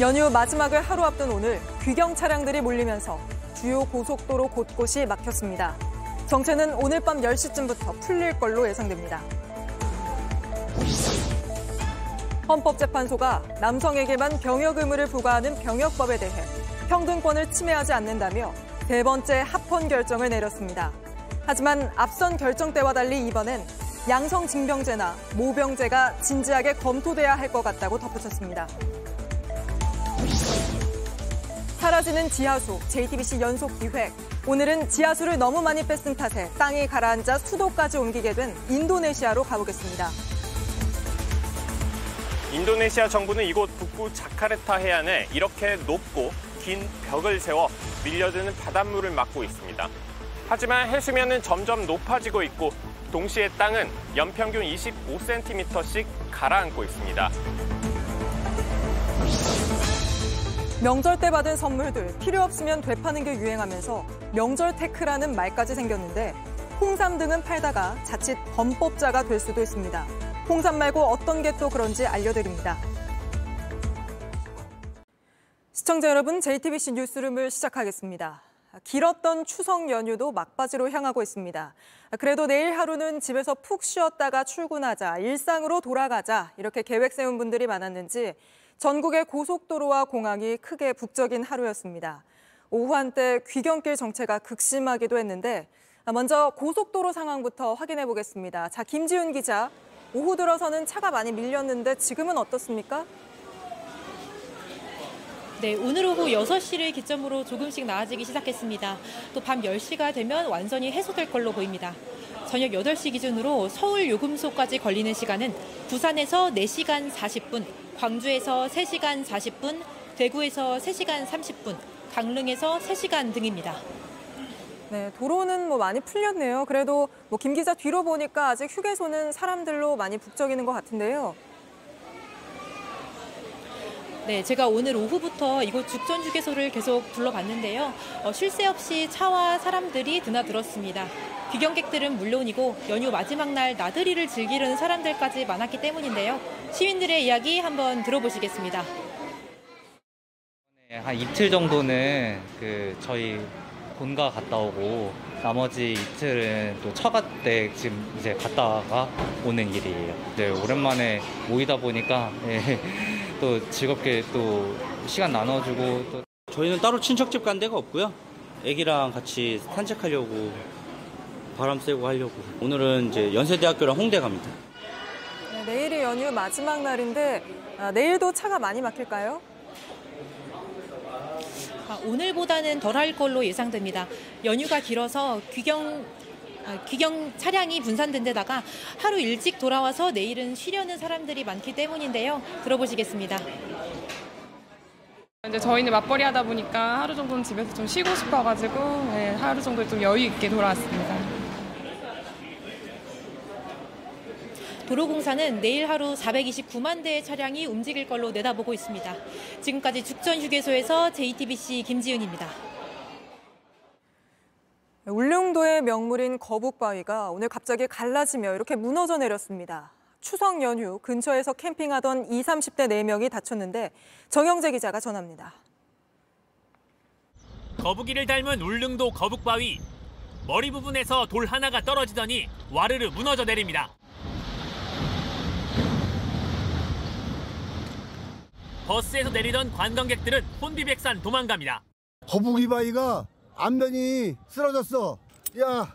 연휴 마지막을 하루 앞둔 오늘 귀경 차량들이 몰리면서 주요 고속도로 곳곳이 막혔습니다. 정체는 오늘 밤 10시쯤부터 풀릴 걸로 예상됩니다. 헌법재판소가 남성에게만 병역 의무를 부과하는 병역법에 대해 평등권을 침해하지 않는다며 세 번째 합헌 결정을 내렸습니다. 하지만 앞선 결정 때와 달리 이번엔 양성 징병제나 모병제가 진지하게 검토돼야 할 것 같다고 덧붙였습니다. 사라지는 지하수, JTBC 연속 기획. 오늘은 지하수를 너무 많이 뺐은 탓에 땅이 가라앉아 수도까지 옮기게 된 인도네시아로 가보겠습니다. 인도네시아 정부는 이곳 북부 자카르타 해안에 이렇게 높고 긴 벽을 세워 밀려드는 바닷물을 막고 있습니다. 하지만 해수면은 점점 높아지고 있고 동시에 땅은 연평균 25cm씩 가라앉고 있습니다. 명절 때 받은 선물들 필요 없으면 되파는 게 유행하면서 명절 테크라는 말까지 생겼는데 홍삼 등은 팔다가 자칫 범법자가 될 수도 있습니다. 홍삼 말고 어떤 게 또 그런지 알려드립니다. 시청자 여러분, JTBC 뉴스룸을 시작하겠습니다. 길었던 추석 연휴도 막바지로 향하고 있습니다. 그래도 내일 하루는 집에서 푹 쉬었다가 출근하자, 일상으로 돌아가자 이렇게 계획 세운 분들이 많았는지 전국의 고속도로와 공항이 크게 북적인 하루였습니다. 오후 한때 귀경길 정체가 극심하기도 했는데 먼저 고속도로 상황부터 확인해 보겠습니다. 자, 김지훈 기자. 오후 들어서는 차가 많이 밀렸는데 지금은 어떻습니까? 네, 오늘 오후 6시를 기점으로 조금씩 나아지기 시작했습니다. 또 밤 10시가 되면 완전히 해소될 걸로 보입니다. 저녁 8시 기준으로 서울 요금소까지 걸리는 시간은 부산에서 4시간 40분, 광주에서 3시간 40분, 대구에서 3시간 30분, 강릉에서 3시간 등입니다. 네, 도로는 뭐 많이 풀렸네요. 그래도 뭐 김 기자 뒤로 보니까 아직 휴게소는 사람들로 많이 북적이는 것 같은데요. 네, 제가 오늘 오후부터 이곳 죽전 휴게소를 계속 둘러봤는데요. 어, 쉴 새 없이 차와 사람들이 드나들었습니다. 귀경객들은 물론이고 연휴 마지막 날 나들이를 즐기려는 사람들까지 많았기 때문인데요. 시민들의 이야기 한번 들어보시겠습니다. 네, 한 이틀 정도는 그 저희 본가 갔다 오고 나머지 이틀은 또 처갓댁 지금 이제 갔다가 오는 길이에요. 이제 오랜만에 모이다 보니까 예, 또 즐겁게 또 시간 나눠주고 또 저희는 따로 친척집 간 데가 없고요. 애기랑 같이 산책하려고 바람 쐬고 하려고. 오늘은 이제 연세대학교랑 홍대 갑니다. 네, 내일이 연휴 마지막 날인데 아, 내일도 차가 많이 막힐까요? 아, 오늘보다는 덜 할 걸로 예상됩니다. 연휴가 길어서 귀경 아, 귀경 차량이 분산된 데다가 하루 일찍 돌아와서 내일은 쉬려는 사람들이 많기 때문인데요. 들어보시겠습니다. 이제 저희는 맞벌이 하다 보니까 하루 정도는 집에서 좀 쉬고 싶어가지고 네, 하루 정도 좀 여유 있게 돌아왔습니다. 도로공사는 내일 하루 429만 대의 차량이 움직일 걸로 내다보고 있습니다. 지금까지 죽전 휴게소에서 JTBC 김지윤입니다. 울릉도의 명물인 거북바위가 오늘 갑자기 갈라지며 이렇게 무너져 내렸습니다. 추석 연휴 근처에서 캠핑하던 20, 30대 4명이 다쳤는데 정영재 기자가 전합니다. 거북이를 닮은 울릉도 거북바위. 머리 부분에서 돌 하나가 떨어지더니 와르르 무너져 내립니다. 버스에서 내리던 관광객들은 혼비백산 도망갑니다. 거북이 바위가 안면이 쓰러졌어. 야,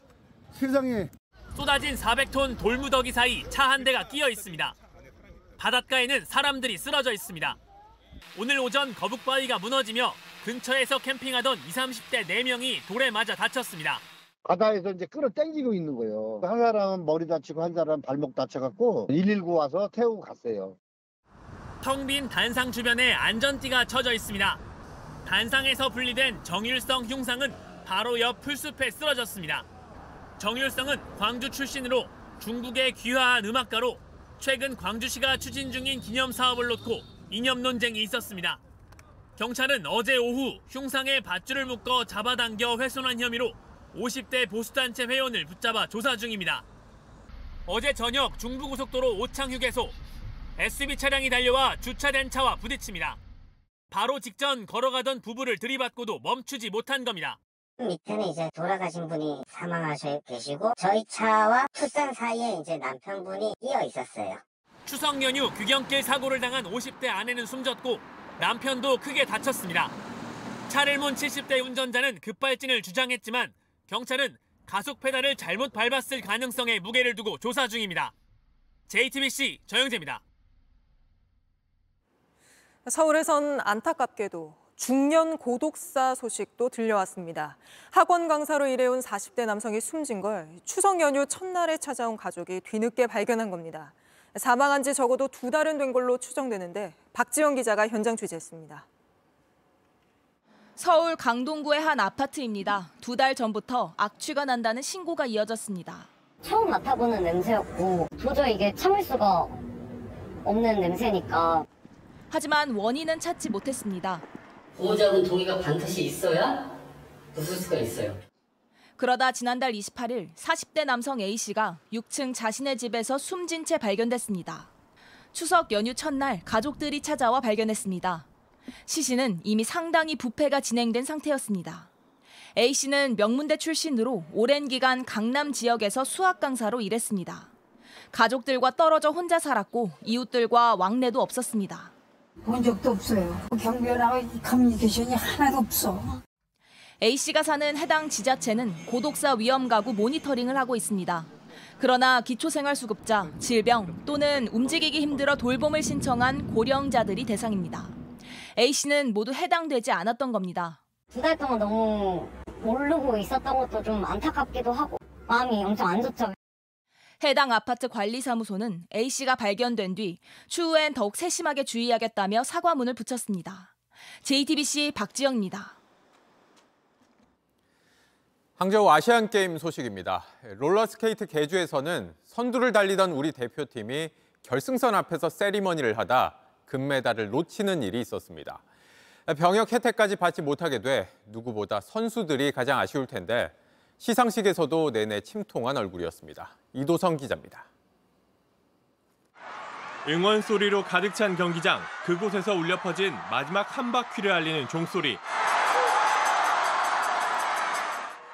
세상에. 쏟아진 400톤 돌무더기 사이 차 한 대가 끼어 있습니다. 바닷가에는 사람들이 쓰러져 있습니다. 오늘 오전 거북바위가 무너지며 근처에서 캠핑하던 20, 30대 4명이 돌에 맞아 다쳤습니다. 바다에서 이제 끌어 당기고 있는 거예요. 한 사람은 머리 다치고 한 사람은 발목 다쳐갖고 119 와서 태우고 갔어요. 텅 빈 단상 주변에 안전띠가 쳐져 있습니다. 단상에서 분리된 정율성 흉상은 바로 옆 풀숲에 쓰러졌습니다. 정율성은 광주 출신으로 중국의 귀화한 음악가로 최근 광주시가 추진 중인 기념 사업을 놓고 이념 논쟁이 있었습니다. 경찰은 어제 오후 흉상의 밧줄을 묶어 잡아당겨 훼손한 혐의로 50대 보수단체 회원을 붙잡아 조사 중입니다. 어제 저녁 중부고속도로 오창휴게소 SB 차량이 달려와 주차된 차와 부딪힙니다. 바로 직전 걸어가던 부부를 들이받고도 멈추지 못한 겁니다. 밑에는 이제 돌아가신 분이 사망하셔 계시고 저희 차와 투싼 사이에 이제 남편분이 끼어 있었어요. 추석 연휴 귀경길 사고를 당한 50대 아내는 숨졌고 남편도 크게 다쳤습니다. 차를 몬 70대 운전자는 급발진을 주장했지만 경찰은 가속 페달을 잘못 밟았을 가능성에 무게를 두고 조사 중입니다. JTBC 정영재입니다. 서울에선 안타깝게도 중년 고독사 소식도 들려왔습니다. 학원 강사로 일해온 40대 남성이 숨진 걸 추석 연휴 첫날에 찾아온 가족이 뒤늦게 발견한 겁니다. 사망한 지 적어도 두 달은 된 걸로 추정되는데 박지영 기자가 현장 취재했습니다. 서울 강동구의 한 아파트입니다. 두 달 전부터 악취가 난다는 신고가 이어졌습니다. 처음 맡아보는 냄새였고 도저히 이게 참을 수가 없는 냄새니까 하지만 원인은 찾지 못했습니다. 보호자분 동의가 반드시 있어야 부술 수가 있어요. 그러다 지난달 28일 40대 남성 A씨가 6층 자신의 집에서 숨진 채 발견됐습니다. 추석 연휴 첫날 가족들이 찾아와 발견했습니다. 시 씨는 이미 상당히 부패가 진행된 상태였습니다. A씨는 명문대 출신으로 오랜 기간 강남 지역에서 수학 강사로 일했습니다. 가족들과 떨어져 혼자 살았고 이웃들과 왕래도 없었습니다. 본 적도 없어요. 경비원하고 커뮤니케이션이 하나도 없어. A씨가 사는 해당 지자체는 고독사 위험 가구 모니터링을 하고 있습니다. 그러나 기초생활수급자, 질병 또는 움직이기 힘들어 돌봄을 신청한 고령자들이 대상입니다. A씨는 모두 해당되지 않았던 겁니다. 두 달 동안 너무 모르고 있었던 것도 좀 안타깝기도 하고 마음이 엄청 안 좋죠. 해당 아파트 관리사무소는 A씨가 발견된 뒤 추후엔 더욱 세심하게 주의하겠다며 사과문을 붙였습니다. JTBC 박지영입니다. 항저우 아시안 게임 소식입니다. 롤러스케이트 계주에서는 선두를 달리던 우리 대표팀이 결승선 앞에서 세리머니를 하다 금메달을 놓치는 일이 있었습니다. 병역 혜택까지 받지 못하게 돼 누구보다 선수들이 가장 아쉬울 텐데 시상식에서도 내내 침통한 얼굴이었습니다. 이도성 기자입니다. 응원 소리로 가득 찬 경기장 그곳에서 울려 퍼진 마지막 한 바퀴를 알리는 종소리.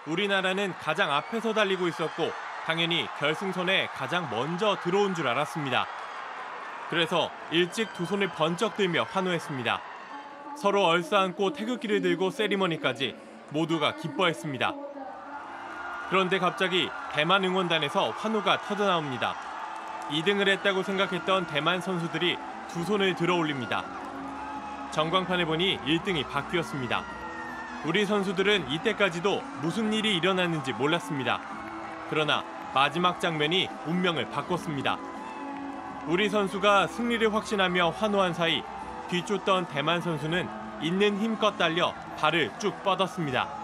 우리나라는 가장 앞에서 달리고 있었고 당연히 결승선에 가장 먼저 들어온 줄 알았습니다. 그래서 일찍 두 손을 번쩍 들며 환호했습니다. 서로 얼싸안고 태극기를 들고 세리머니까지 모두가 기뻐했습니다. 그런데 갑자기 대만 응원단에서 환호가 터져나옵니다. 2등을 했다고 생각했던 대만 선수들이 두 손을 들어 올립니다. 전광판을 보니 1등이 바뀌었습니다. 우리 선수들은 이때까지도 무슨 일이 일어났는지 몰랐습니다. 그러나 마지막 장면이 운명을 바꿨습니다. 우리 선수가 승리를 확신하며 환호한 사이 뒤쫓던 대만 선수는 있는 힘껏 달려 발을 쭉 뻗었습니다.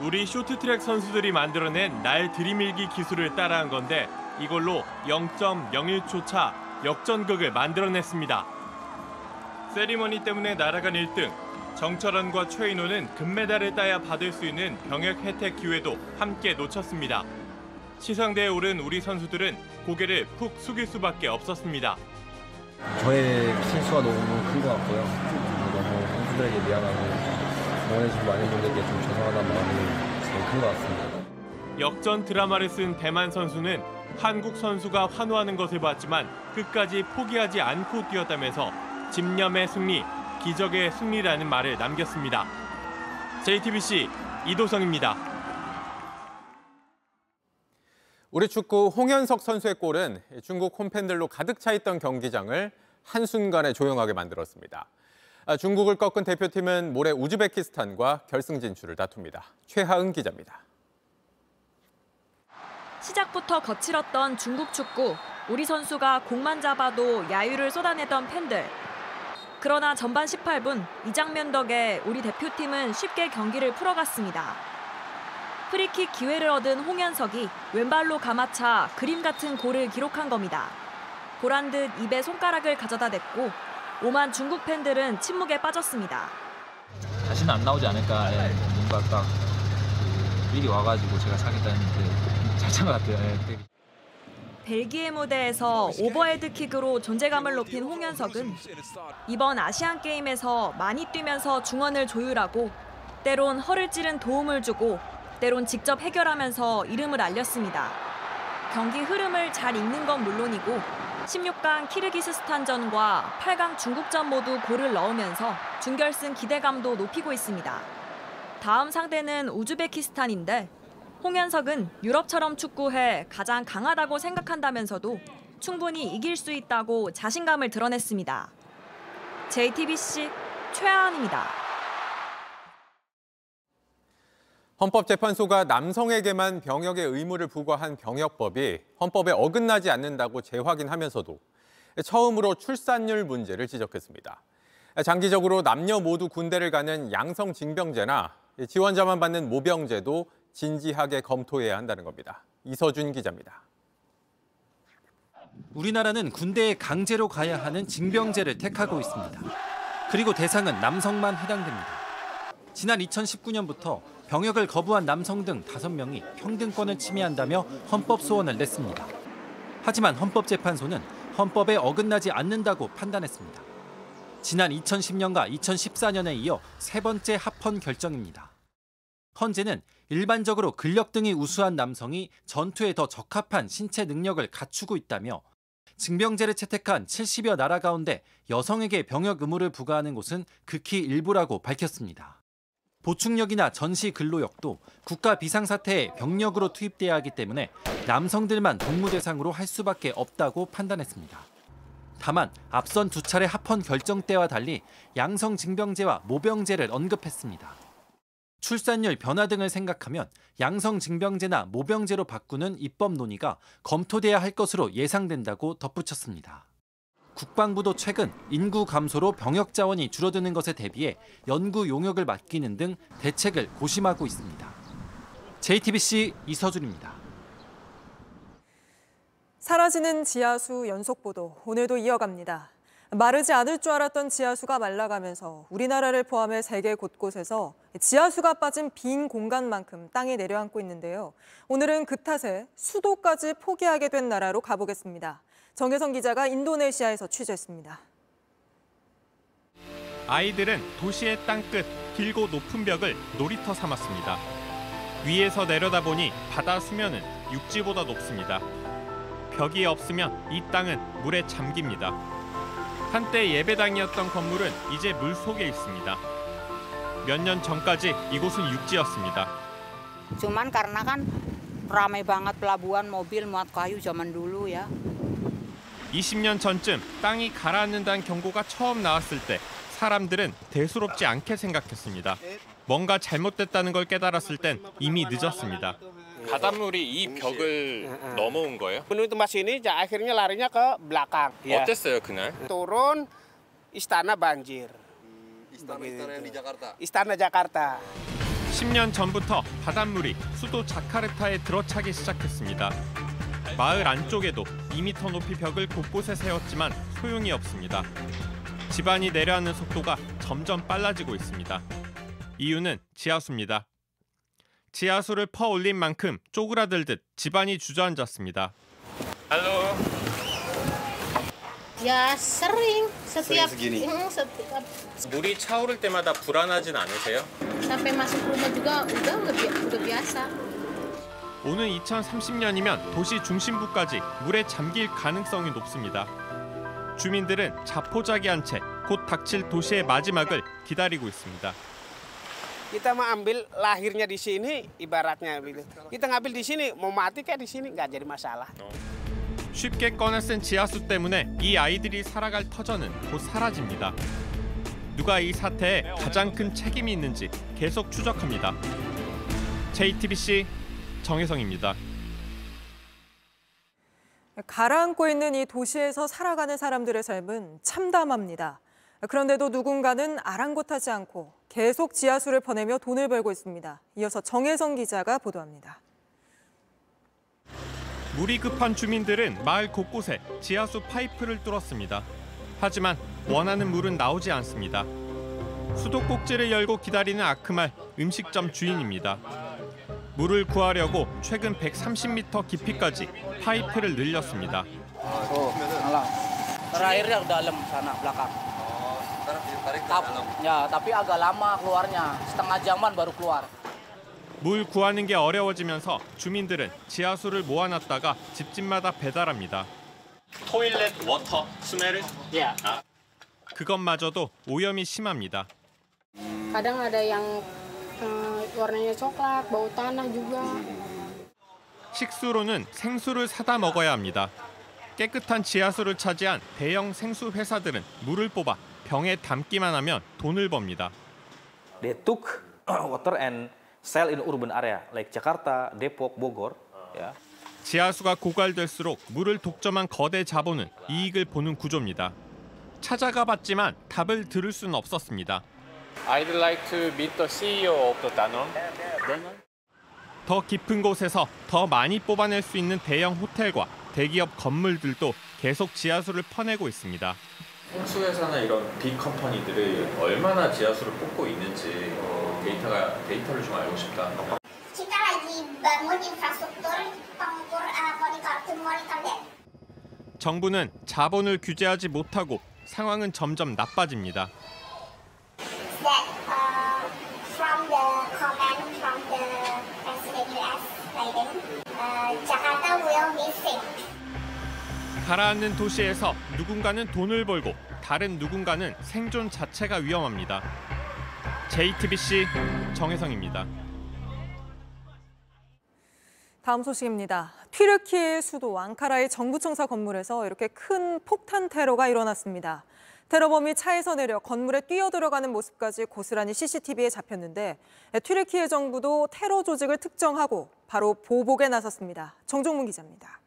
우리 쇼트트랙 선수들이 만들어낸 날 들이밀기 기술을 따라한 건데 이걸로 0.01초 차 역전극을 만들어냈습니다. 세리머니 때문에 날아간 1등, 정철원과 최인호는 금메달을 따야 받을 수 있는 병역 혜택 기회도 함께 놓쳤습니다. 시상대에 오른 우리 선수들은 고개를 푹 숙일 수밖에 없었습니다. 저의 실수가 너무 큰 것 같고요. 너무 선수들에게 미안하고 응원해주신 많은 분들께 좀 죄송하다는 마음이 제일 큰 것 같습니다. 역전 드라마를 쓴 대만 선수는 한국 선수가 환호하는 것을 봤지만 끝까지 포기하지 않고 뛰었다면서 집념의 승리, 기적의 승리라는 말을 남겼습니다. JTBC 이도성입니다. 우리 축구 홍현석 선수의 골은 중국 홈팬들로 가득 차 있던 경기장을 한순간에 조용하게 만들었습니다. 아, 중국을 꺾은 대표팀은 모레 우즈베키스탄과 결승 진출을 다툽니다. 최하은 기자입니다. 시작부터 거칠었던 중국 축구. 우리 선수가 공만 잡아도 야유를 쏟아내던 팬들. 그러나 전반 18분 이 장면 덕에 우리 대표팀은 쉽게 경기를 풀어갔습니다. 프리킥 기회를 얻은 홍현석이 왼발로 감아차 그림 같은 골을 기록한 겁니다. 보란 듯 입에 손가락을 가져다 댔고 오만 중국 팬들은 침묵에 빠졌습니다. 다시는 안 나오지 않을까. 예, 뭔가 딱 그 미리 와가지고 제가 차겠다 했는데 잘 찬 것 같아요. 예. 벨기에 무대에서 오버헤드 킥으로 존재감을 높인 홍현석은 이번 아시안 게임에서 많이 뛰면서 중원을 조율하고 때론 허를 찌른 도움을 주고 때론 직접 해결하면서 이름을 알렸습니다. 경기 흐름을 잘 읽는 건 물론이고 16강 키르기스스탄전과 8강 중국전 모두 골을 넣으면서 준결승 기대감도 높이고 있습니다. 다음 상대는 우즈베키스탄인데 홍현석은 유럽처럼 축구해 가장 강하다고 생각한다면서도 충분히 이길 수 있다고 자신감을 드러냈습니다. JTBC 최하은입니다. 헌법재판소가 남성에게만 병역의 의무를 부과한 병역법이 헌법에 어긋나지 않는다고 재확인하면서도 처음으로 출산율 문제를 지적했습니다. 장기적으로 남녀 모두 군대를 가는 양성 징병제나 지원자만 받는 모병제도 진지하게 검토해야 한다는 겁니다. 이서준 기자입니다. 우리나라는 군대에 강제로 가야 하는 징병제를 택하고 있습니다. 그리고 대상은 남성만 해당됩니다. 지난 2019년부터 병역을 거부한 남성 등 5명이 평등권을 침해한다며 헌법 소원을 냈습니다. 하지만 헌법재판소는 헌법에 어긋나지 않는다고 판단했습니다. 지난 2010년과 2014년에 이어 세 번째 합헌 결정입니다. 헌재는 일반적으로 근력 등이 우수한 남성이 전투에 더 적합한 신체 능력을 갖추고 있다며 징병제를 채택한 70여 나라 가운데 여성에게 병역 의무를 부과하는 곳은 극히 일부라고 밝혔습니다. 보충력이나 전시 근로역도 국가 비상사태에 병력으로 투입돼야 하기 때문에 남성들만 복무 대상으로 할 수밖에 없다고 판단했습니다. 다만 앞선 두 차례 합헌 결정 때와 달리 양성 징병제와 모병제를 언급했습니다. 출산율 변화 등을 생각하면 양성 징병제나 모병제로 바꾸는 입법 논의가 검토돼야 할 것으로 예상된다고 덧붙였습니다. 국방부도 최근 인구 감소로 병역 자원이 줄어드는 것에 대비해 연구 용역을 맡기는 등 대책을 고심하고 있습니다. JTBC 이서준입니다. 사라지는 지하수 연속 보도 오늘도 이어갑니다. 마르지 않을 줄 알았던 지하수가 말라가면서 우리나라를 포함해 세계 곳곳에서 지하수가 빠진 빈 공간만큼 땅이 내려앉고 있는데요. 오늘은 그 탓에 수도까지 포기하게 된 나라로 가보겠습니다. 정혜성 기자가 인도네시아에서 취재했습니다. 아이들은 도시의 땅끝 길고 높은 벽을 놀이터 삼았습니다. 위에서 내려다보니 바다 수면은 육지보다 높습니다. 벽이 없으면 이 땅은 물에 잠깁니다. 한때 예배당이었던 건물은 이제 물 속에 있습니다. 몇 년 전까지 이곳은 육지였습니다. Cuman karena kan ramai banget pelabuhan mobil muat kayu zaman dulu ya. 20년 전쯤 땅이 가라앉는다는 경고가 처음 나왔을 때 사람들은 대수롭지 않게 생각했습니다. 뭔가 잘못됐다는 걸 깨달았을 땐 이미 늦었습니다. 바닷물이 이 벽을 넘어온 거예요? Penuh itu masih ini, ya akhirnya larinya ke belakang. Ya. 어땠어요 그날? Turun, istana banjir. istana istana yang di Jakarta. Istana Jakarta. 10년 전부터 바닷물이 수도 자카르타에 들어차기 시작했습니다. 마을 안쪽에도 2m 높이 벽을 곳곳에 세웠지만 소용이 없습니다. 집안이 내려앉는 속도가 점점 빨라지고 있습니다. 이유는 지하수입니다. 지하수를 퍼 올린 만큼 쪼그라들듯 집안이 주저앉았습니다. Halo. Ya sering setiap segini? Hmm, setiap 물이 차오를 때마다 불안하진 않으세요? sampai masuk rumah juga udah udah, bi- udah biasa. 오는 2030년이면 도시 중심부까지 물에 잠길 가능성이 높습니다. 주민들은 자포자기한 채 곧 닥칠 도시의 마지막을 기다리고 있습니다. Kita mau ambil lahirnya di sini, ibaratnya. Kita ngambil di sini, mau mati kayak di sini nggak jadi masalah. 쉽게 꺼내 쓴 지하수 때문에 이 아이들이 살아갈 터전은 곧 사라집니다. 누가 이 사태에 가장 큰 책임이 있는지 계속 추적합니다. JTBC 정혜성입니다. 가라앉고 있는 이 도시에서 살아가는 사람들의 삶은 참담합니다. 그런데도 누군가는 아랑곳하지 않고 계속 지하수를 퍼내며 돈을 벌고 있습니다. 이어서 정혜성 기자가 보도합니다. 물이 급한 주민들은 마을 곳곳에 지하수 파이프를 뚫었습니다. 하지만 원하는 물은 나오지 않습니다. 수도꼭지를 열고 기다리는 아크말 음식점 주인입니다. 물을 구하려고 최근 130m 깊이까지 파이프를 늘렸습니다. Terakhirnya ke dalam sana belakang. Tap- Ya, tapi agak lama keluarnya. Setengah jaman baru keluar. 물 구하는 게 어려워지면서 주민들은 지하수를 모아놨다가 집집마다 배달합니다. toilet water smell을? 예. 그것마저도 오염이 심합니다. Kadang ada yang eh, warnanya coklat, bau tanah juga. 식수로는 생수를 사다 먹어야 합니다. 깨끗한 지하수를 차지한 대형 생수 회사들은 물을 뽑아 병에 담기만 하면 돈을 법니다. They took water and sell in urban area like Jakarta, Depok, Bogor. Ya. 지하수가 고갈될수록 물을 독점한 거대 자본은 이익을 보는 구조입니다. 찾아가 봤지만 답을 들을 수는 없었습니다. I'd like to meet the CEO of the Danone. 더 깊은 곳에서 더 많이 뽑아낼 수 있는 대형 호텔과 대기업 건물들도 계속 지하수를 퍼내고 있습니다. 생수회사나 이런 빅 컴퍼니들이 얼마나 지하수를 뽑고 있는지 어, 데이터가 데이터를 좀 알고 싶다. 정부는 자본을 규제하지 못하고 상황은 점점 나빠집니다. That uh, from the comment from the President US Biden, uh, Jakarta will be safe. 가라앉는 도시에서 누군가는 돈을 벌고 다른 누군가는 생존 자체가 위험합니다. JTBC 정혜성입니다. 다음 소식입니다. 튀르키예 수도 앙카라의 정부청사 건물에서 이렇게 큰 폭탄 테러가 일어났습니다. 테러범이 차에서 내려 건물에 뛰어들어가는 모습까지 고스란히 CCTV에 잡혔는데 튀르키예 정부도 테러 조직을 특정하고 바로 보복에 나섰습니다. 정종문 기자입니다.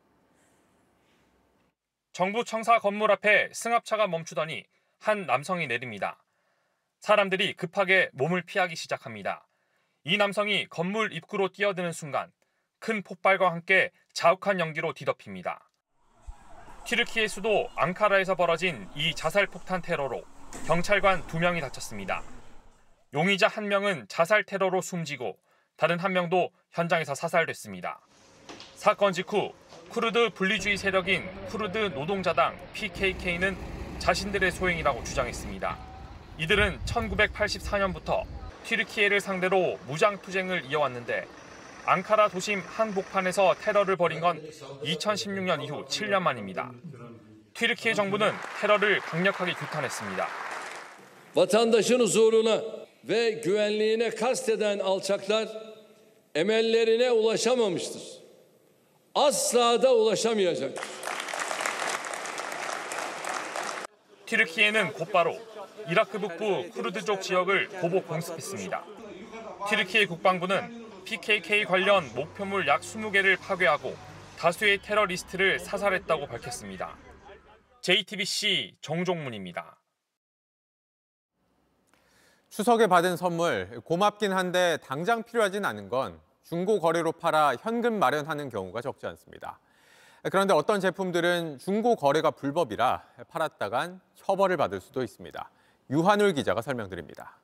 정부 청사 건물 앞에 승합차가 멈추더니 한 남성이 내립니다. 사람들이 급하게 몸을 피하기 시작합니다. 이 남성이 건물 입구로 뛰어드는 순간 큰 폭발과 함께 자욱한 연기로 뒤덮입니다. 튀르키예 수도 앙카라에서 벌어진 이 자살 폭탄 테러로 경찰관 두 명이 다쳤습니다. 용의자 한 명은 자살 테러로 숨지고 다른 한 명도 현장에서 사살됐습니다. 사건 직후 쿠르드 분리주의 세력인 쿠르드 노동자당 PKK는 자신들의 소행이라고 주장했습니다. 이들은 1984년부터 튀르키예를 상대로 무장 투쟁을 이어왔는데 앙카라 도심 한복판에서 테러를 벌인 건 2016년 이후 7년 만입니다. 튀르키예 정부는 테러를 강력하게 규탄했습니다. Vatandaşın huzuruna ve güvenliğine kasteden alçaklar emellerine ulaşamamıştır. Asla da ulaşamayacak. 튀르키예는 곧바로 이라크 북부 쿠르드족 지역을 보복 공습했습니다. 튀르키예 국방부는 PKK 관련 목표물 약 20개를 파괴하고 다수의 테러리스트를 사살했다고 밝혔습니다. JTBC 정종문입니다. 추석에 받은 선물 고맙긴 한데 당장 필요하진 않은 건 중고 거래로 팔아 현금 마련하는 경우가 적지 않습니다. 그런데 어떤 제품들은 중고 거래가 불법이라 팔았다간 처벌을 받을 수도 있습니다. 유한울 기자가 설명드립니다.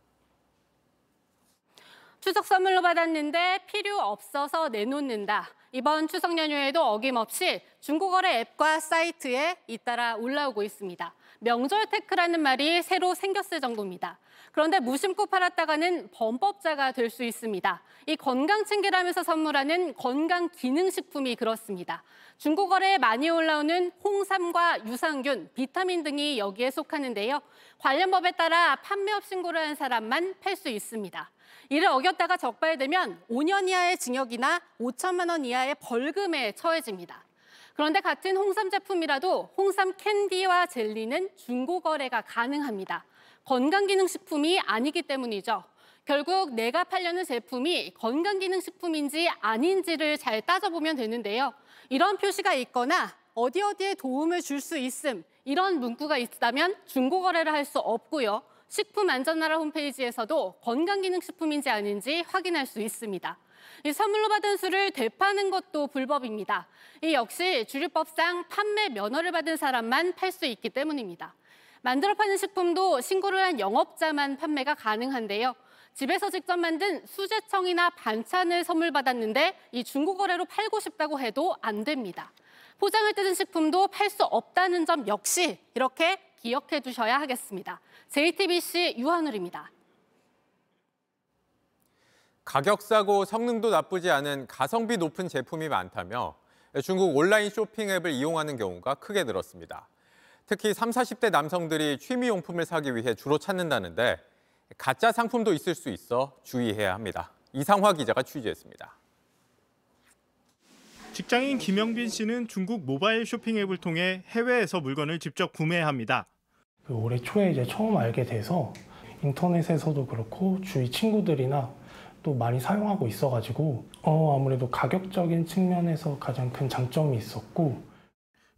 추석 선물로 받았는데 필요 없어서 내놓는다. 이번 추석 연휴에도 어김없이 중고거래 앱과 사이트에 잇따라 올라오고 있습니다. 명절 테크라는 말이 새로 생겼을 정도입니다. 그런데 무심코 팔았다가는 범법자가 될 수 있습니다. 이 건강 챙기라면서 선물하는 건강 기능식품이 그렇습니다. 중고거래에 많이 올라오는 홍삼과 유산균, 비타민 등이 여기에 속하는데요. 관련 법에 따라 판매업 신고를 한 사람만 팔 수 있습니다. 이를 어겼다가 적발되면 5년 이하의 징역이나 5천만 원 이하의 벌금에 처해집니다. 그런데 같은 홍삼 제품이라도 홍삼 캔디와 젤리는 중고 거래가 가능합니다. 건강기능식품이 아니기 때문이죠. 결국 내가 팔려는 제품이 건강기능식품인지 아닌지를 잘 따져보면 되는데요. 이런 표시가 있거나 어디 어디에 도움을 줄 수 있음 이런 문구가 있다면 중고 거래를 할 수 없고요. 식품안전나라 홈페이지에서도 건강기능식품인지 아닌지 확인할 수 있습니다. 이 선물로 받은 술을 되파는 것도 불법입니다. 이 역시 주류법상 판매 면허를 받은 사람만 팔 수 있기 때문입니다. 만들어 파는 식품도 신고를 한 영업자만 판매가 가능한데요. 집에서 직접 만든 수제청이나 반찬을 선물 받았는데 이 중고 거래로 팔고 싶다고 해도 안 됩니다. 포장을 뜯은 식품도 팔 수 없다는 점 역시 이렇게 기억해 두셔야 하겠습니다. JTBC 유한울입니다. 가격 싸고 성능도 나쁘지 않은 가성비 높은 제품이 많다며 중국 온라인 쇼핑 앱을 이용하는 경우가 크게 늘었습니다. 특히 30, 40대 남성들이 취미용품을 사기 위해 주로 찾는다는데 가짜 상품도 있을 수 있어 주의해야 합니다. 이상화 기자가 취재했습니다. 직장인 김영빈 씨는 중국 모바일 쇼핑 앱을 통해 해외에서 물건을 직접 구매합니다. 그 올해 초에 이제 처음 알게 돼서 인터넷에서도 그렇고 주위 친구들이나 또 많이 사용하고 있어가지고 어 아무래도 가격적인 측면에서 가장 큰 장점이 있었고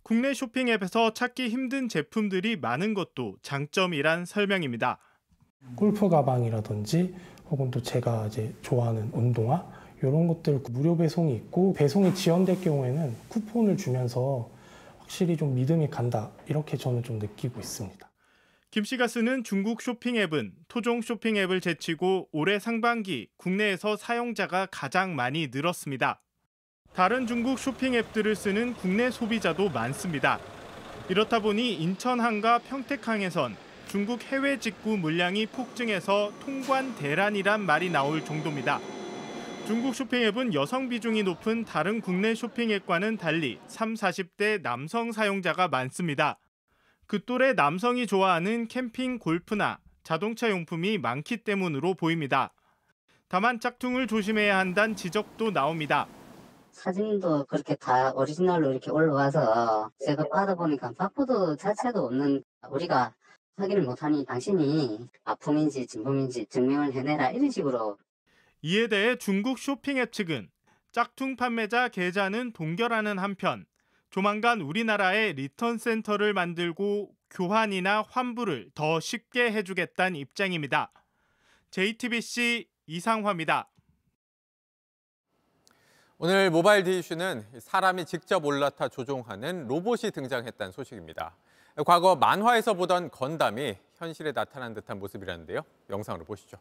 국내 쇼핑 앱에서 찾기 힘든 제품들이 많은 것도 장점이란 설명입니다. 골프 가방이라든지 혹은 또 제가 이제 좋아하는 운동화 이런 것들 무료 배송이 있고 배송이 지연될 경우에는 쿠폰을 주면서 확실히 좀 믿음이 간다 이렇게 저는 좀 느끼고 있습니다. 김 씨가 쓰는 중국 쇼핑 앱은 토종 쇼핑 앱을 제치고 올해 상반기 국내에서 사용자가 가장 많이 늘었습니다. 다른 중국 쇼핑 앱들을 쓰는 국내 소비자도 많습니다. 이렇다 보니 인천 항과 평택항에선 중국 해외 직구 물량이 폭증해서 통관 대란이란 말이 나올 정도입니다. 중국 쇼핑 앱은 여성 비중이 높은 다른 국내 쇼핑 앱과는 달리 3, 40대 남성 사용자가 많습니다. 그 또래 남성이 좋아하는 캠핑 골프나 자동차 용품이 많기 때문으로 보입니다. 다만 짝퉁을 조심해야 한다는 지적도 나옵니다. 사진도 그렇게 다 오리지널로 이렇게 올라와서 제가 받아보니까 바코드 자체도 없는 우리가 확인을 못하니 당신이 가품인지 진품인지 증명을 해내라 이런 식으로 이에 대해 중국 쇼핑 앱 측은 짝퉁 판매자 계좌는 동결하는 한편 조만간 우리나라에 리턴 센터를 만들고 교환이나 환불을 더 쉽게 해주겠다는 입장입니다. JTBC 이상화입니다. 오늘 모바일 D이슈는 사람이 직접 올라타 조종하는 로봇이 등장했다는 소식입니다. 과거 만화에서 보던 건담이 현실에 나타난 듯한 모습이라는데요. 영상으로 보시죠.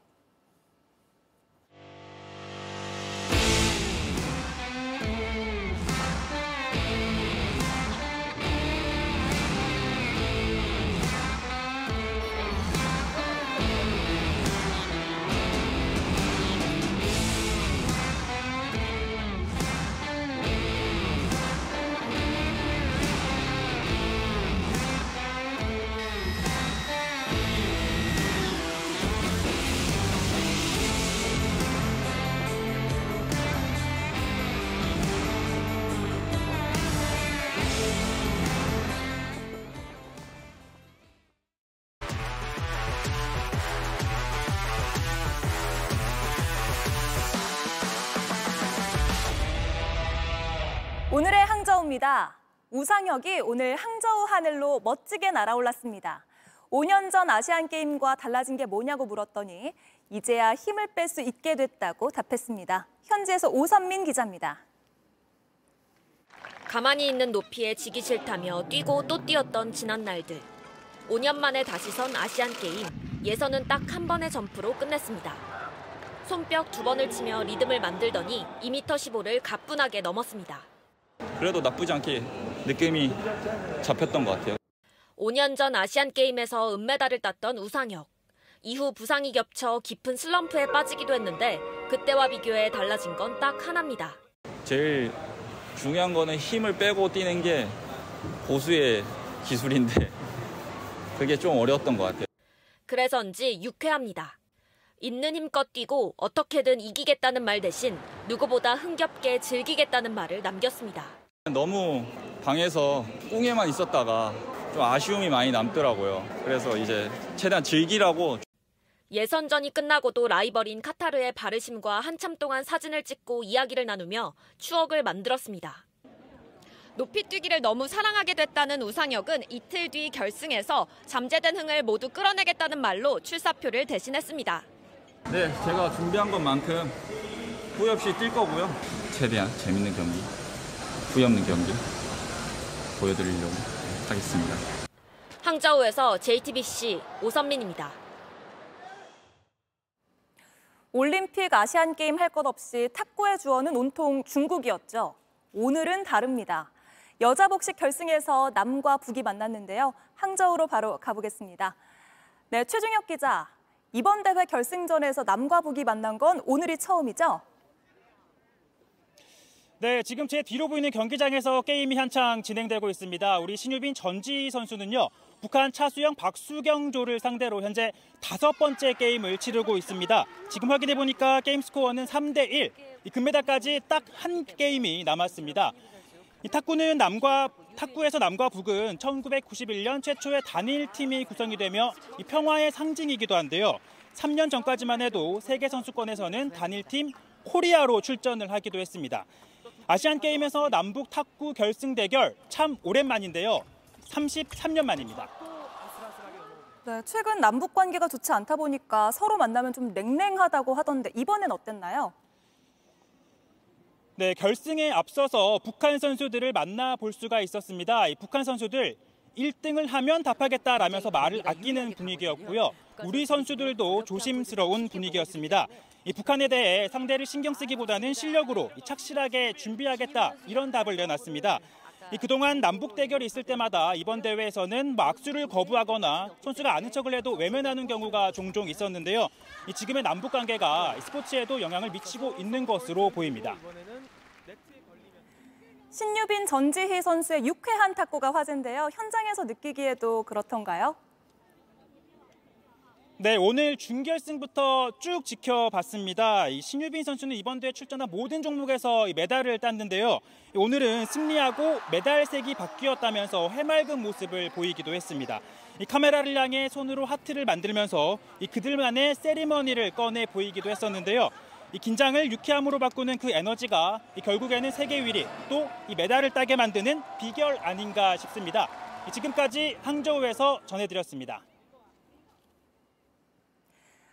항저우입니다. 우상혁이 오늘 항저우 하늘로 멋지게 날아올랐습니다. 5년 전 아시안게임과 달라진 게 뭐냐고 물었더니 이제야 힘을 뺄 수 있게 됐다고 답했습니다. 현지에서 오선민 기자입니다. 가만히 있는 높이에 지기 싫다며 뛰고 또 뛰었던 지난 날들. 5년 만에 다시 선 아시안게임. 예선은 딱 한 번의 점프로 끝냈습니다. 손뼉 두 번을 치며 리듬을 만들더니 2m 15를 가뿐하게 넘었습니다. 그래도 나쁘지 않게 느낌이 잡혔던 것 같아요. 5년 전 아시안게임에서 은메달을 땄던 우상혁. 이후 부상이 겹쳐 깊은 슬럼프에 빠지기도 했는데 그때와 비교해 달라진 건 딱 하나입니다. 제일 중요한 거는 힘을 빼고 뛰는 게 고수의 기술인데 그게 좀 어려웠던 것 같아요. 그래서인지 유쾌합니다. 있는 힘껏 뛰고 어떻게든 이기겠다는 말 대신 누구보다 흥겹게 즐기겠다는 말을 남겼습니다. 너무 방에서 꿍에만 있었다가 좀 아쉬움이 많이 남더라고요. 그래서 이제 최대한 즐기라고 예선전이 끝나고도 라이벌인 카타르의 바르심과 한참 동안 사진을 찍고 이야기를 나누며 추억을 만들었습니다. 높이뛰기를 너무 사랑하게 됐다는 우상혁은 이틀 뒤 결승에서 잠재된 흥을 모두 끌어내겠다는 말로 출사표를 대신했습니다. 네, 제가 준비한 것만큼 후회 없이 뛸 거고요. 최대한 재밌는 경기, 후회 없는 경기 보여드리려고 하겠습니다. 항저우에서 JTBC 오선민입니다. 올림픽 아시안 게임 할 것 없이 탁구의 주어는 온통 중국이었죠. 오늘은 다릅니다. 여자 복식 결승에서 남과 북이 만났는데요. 항저우로 바로 가보겠습니다. 네, 최중혁 기자. 이번 대회 결승전에서 남과 북이 만난 건 오늘이 처음이죠? 네, 지금 제 뒤로 보이는 경기장에서 게임이 한창 진행되고 있습니다. 우리 신유빈 전지 선수는요. 북한 차수영 박수경조를 상대로 현재 다섯 번째 게임을 치르고 있습니다. 지금 확인해 보니까 게임 스코어는 3대 1. 이 금메달까지 딱 한 게임이 남았습니다. 이 탁구는 남과 탁구에서 남과 북은 1991년 최초의 단일 팀이 구성이 되며 이 평화의 상징이기도 한데요. 3년 전까지만 해도 세계 선수권에서는 단일 팀 코리아로 출전을 하기도 했습니다. 아시안 게임에서 남북 탁구 결승 대결 참 오랜만인데요. 33년 만입니다. 네, 최근 남북 관계가 좋지 않다 보니까 서로 만나면 좀 냉랭하다고 하던데 이번엔 어땠나요? 네, 결승에 앞서서 북한 선수들을 만나볼 수가 있었습니다. 이 북한 선수들 1등을 하면 답하겠다라면서 말을 아끼는 분위기였고요. 우리 선수들도 조심스러운 분위기였습니다. 이 북한에 대해 상대를 신경 쓰기보다는 실력으로 착실하게 준비하겠다 이런 답을 내놨습니다. 이 그동안 남북 대결이 있을 때마다 이번 대회에서는 뭐 악수를 거부하거나 선수가 아는 척을 해도 외면하는 경우가 종종 있었는데요. 이 지금의 남북 관계가 스포츠에도 영향을 미치고 있는 것으로 보입니다. 신유빈 전지희 선수의 유쾌한 탁구가 화제인데요. 현장에서 느끼기에도 그렇던가요? 네, 오늘 준결승부터 쭉 지켜봤습니다. 이 신유빈 선수는 이번 대회 출전한 모든 종목에서 메달을 땄는데요. 오늘은 승리하고 메달색이 바뀌었다면서 해맑은 모습을 보이기도 했습니다. 이 카메라를 향해 손으로 하트를 만들면서 이 그들만의 세리머니를 꺼내 보이기도 했었는데요. 이 긴장을 유쾌함으로 바꾸는 그 에너지가 결국에는 세계 1위 또 이 메달을 따게 만드는 비결 아닌가 싶습니다. 지금까지 항저우에서 전해드렸습니다.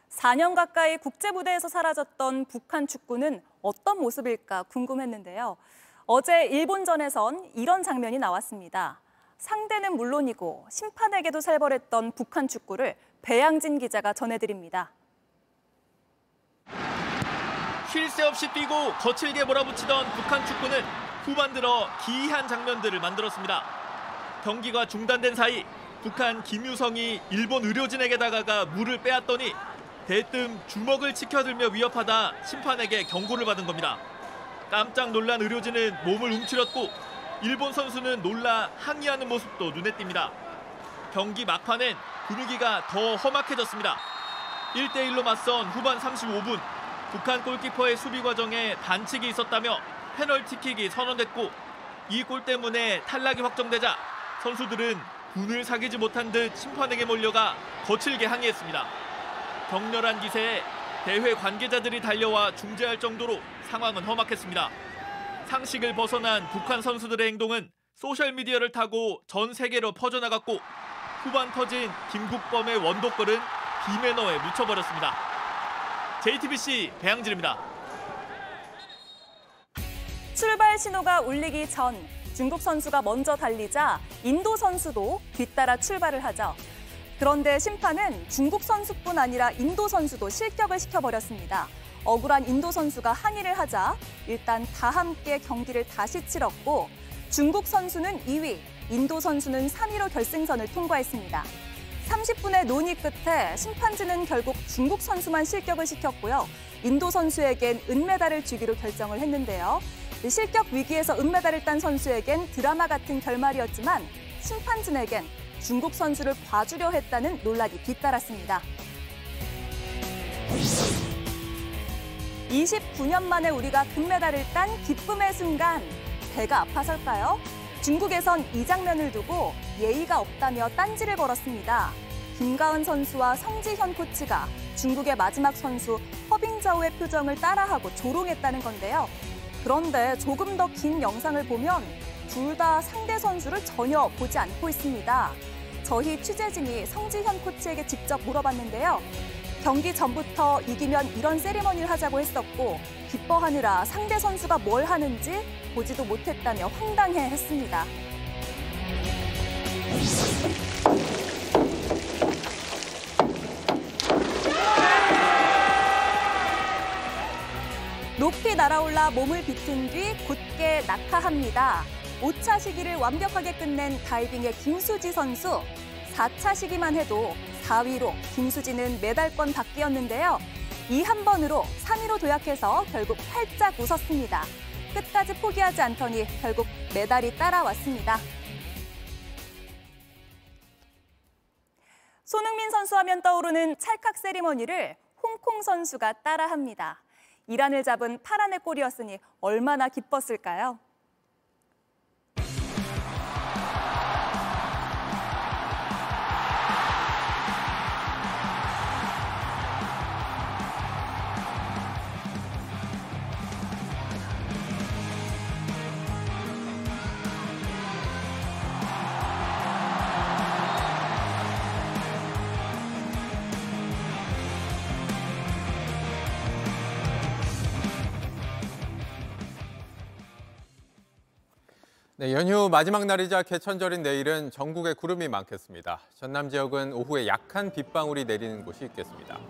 4년 가까이 국제 무대에서 사라졌던 북한 축구는 어떤 모습일까 궁금했는데요. 어제 일본전에선 이런 장면이 나왔습니다. 상대는 물론이고 심판에게도 살벌했던 북한 축구를 배양진 기자가 전해드립니다. 쉴새 없이 뛰고 거칠게 몰아붙이던 북한 축구는 후반 들어 기이한 장면들을 만들었습니다. 경기가 중단된 사이 북한 김유성이 일본 의료진에게 다가가 물을 빼앗더니 대뜸 주먹을 치켜들며 위협하다 심판에게 경고를 받은 겁니다. 깜짝 놀란 의료진은 몸을 움츠렸고 일본 선수는 놀라 항의하는 모습도 눈에 띕니다. 경기 막판엔 분위기가 더 험악해졌습니다. 1대1로 맞선 후반 35분 북한 골키퍼의 수비 과정에 반칙이 있었다며 페널티킥이 선언됐고 이 골 때문에 탈락이 확정되자 선수들은 분을 사귀지 못한 듯 심판에게 몰려가 거칠게 항의했습니다. 격렬한 기세에 대회 관계자들이 달려와 중재할 정도로 상황은 험악했습니다. 상식을 벗어난 북한 선수들의 행동은 소셜미디어를 타고 전 세계로 퍼져나갔고 후반 터진 김국범의 원독골은 비매너에 묻혀버렸습니다. JTBC 배양진입니다. 출발 신호가 울리기 전 중국 선수가 먼저 달리자 인도 선수도 뒤따라 출발을 하죠. 그런데 심판은 중국 선수뿐 아니라 인도 선수도 실격을 시켜버렸습니다. 억울한 인도 선수가 항의를 하자 일단 다 함께 경기를 다시 치렀고 중국 선수는 2위, 인도 선수는 3위로 결승선을 통과했습니다. 30분의 논의 끝에 심판진은 결국 중국 선수만 실격을 시켰고요. 인도 선수에겐 은메달을 주기로 결정을 했는데요. 실격 위기에서 은메달을 딴 선수에겐 드라마 같은 결말이었지만 심판진에겐 중국 선수를 봐주려 했다는 논란이 뒤따랐습니다. 29년 만에 우리가 금메달을 딴 기쁨의 순간 배가 아파설까요? 중국에선 이 장면을 두고 예의가 없다며 딴지를 걸었습니다. 김가은 선수와 성지현 코치가 중국의 마지막 선수 허빙자오의 표정을 따라하고 조롱했다는 건데요. 그런데 조금 더 긴 영상을 보면 둘 다 상대 선수를 전혀 보지 않고 있습니다. 저희 취재진이 성지현 코치에게 직접 물어봤는데요. 경기 전부터 이기면 이런 세리머니를 하자고 했었고 기뻐하느라 상대 선수가 뭘 하는지 보지도 못했다며 황당해 했습니다. 높이 날아올라 몸을 비튼 뒤 곧게 낙하합니다. 5차 시기를 완벽하게 끝낸 다이빙의 김수지 선수. 4차 시기만 해도 4위로 김수지는 메달권 밖이었는데요. 이 한 번으로 3위로 도약해서 결국 활짝 웃었습니다. 끝까지 포기하지 않더니 결국 메달이 따라왔습니다. 손흥민 선수 하면 떠오르는 찰칵 세리머니를 홍콩 선수가 따라합니다. 이란을 잡은 파란의 골이었으니 얼마나 기뻤을까요? 네, 연휴 마지막 날이자 개천절인 내일은 전국에 구름이 많겠습니다. 전남 지역은 오후에 약한 빗방울이 내리는 곳이 있겠습니다.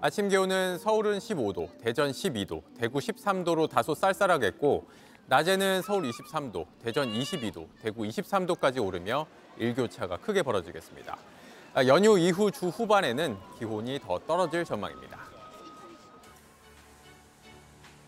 아침 기온은 서울은 15도, 대전 12도, 대구 13도로 다소 쌀쌀하겠고 낮에는 서울 23도, 대전 22도, 대구 23도까지 오르며 일교차가 크게 벌어지겠습니다. 아, 연휴 이후 주 후반에는 기온이 더 떨어질 전망입니다.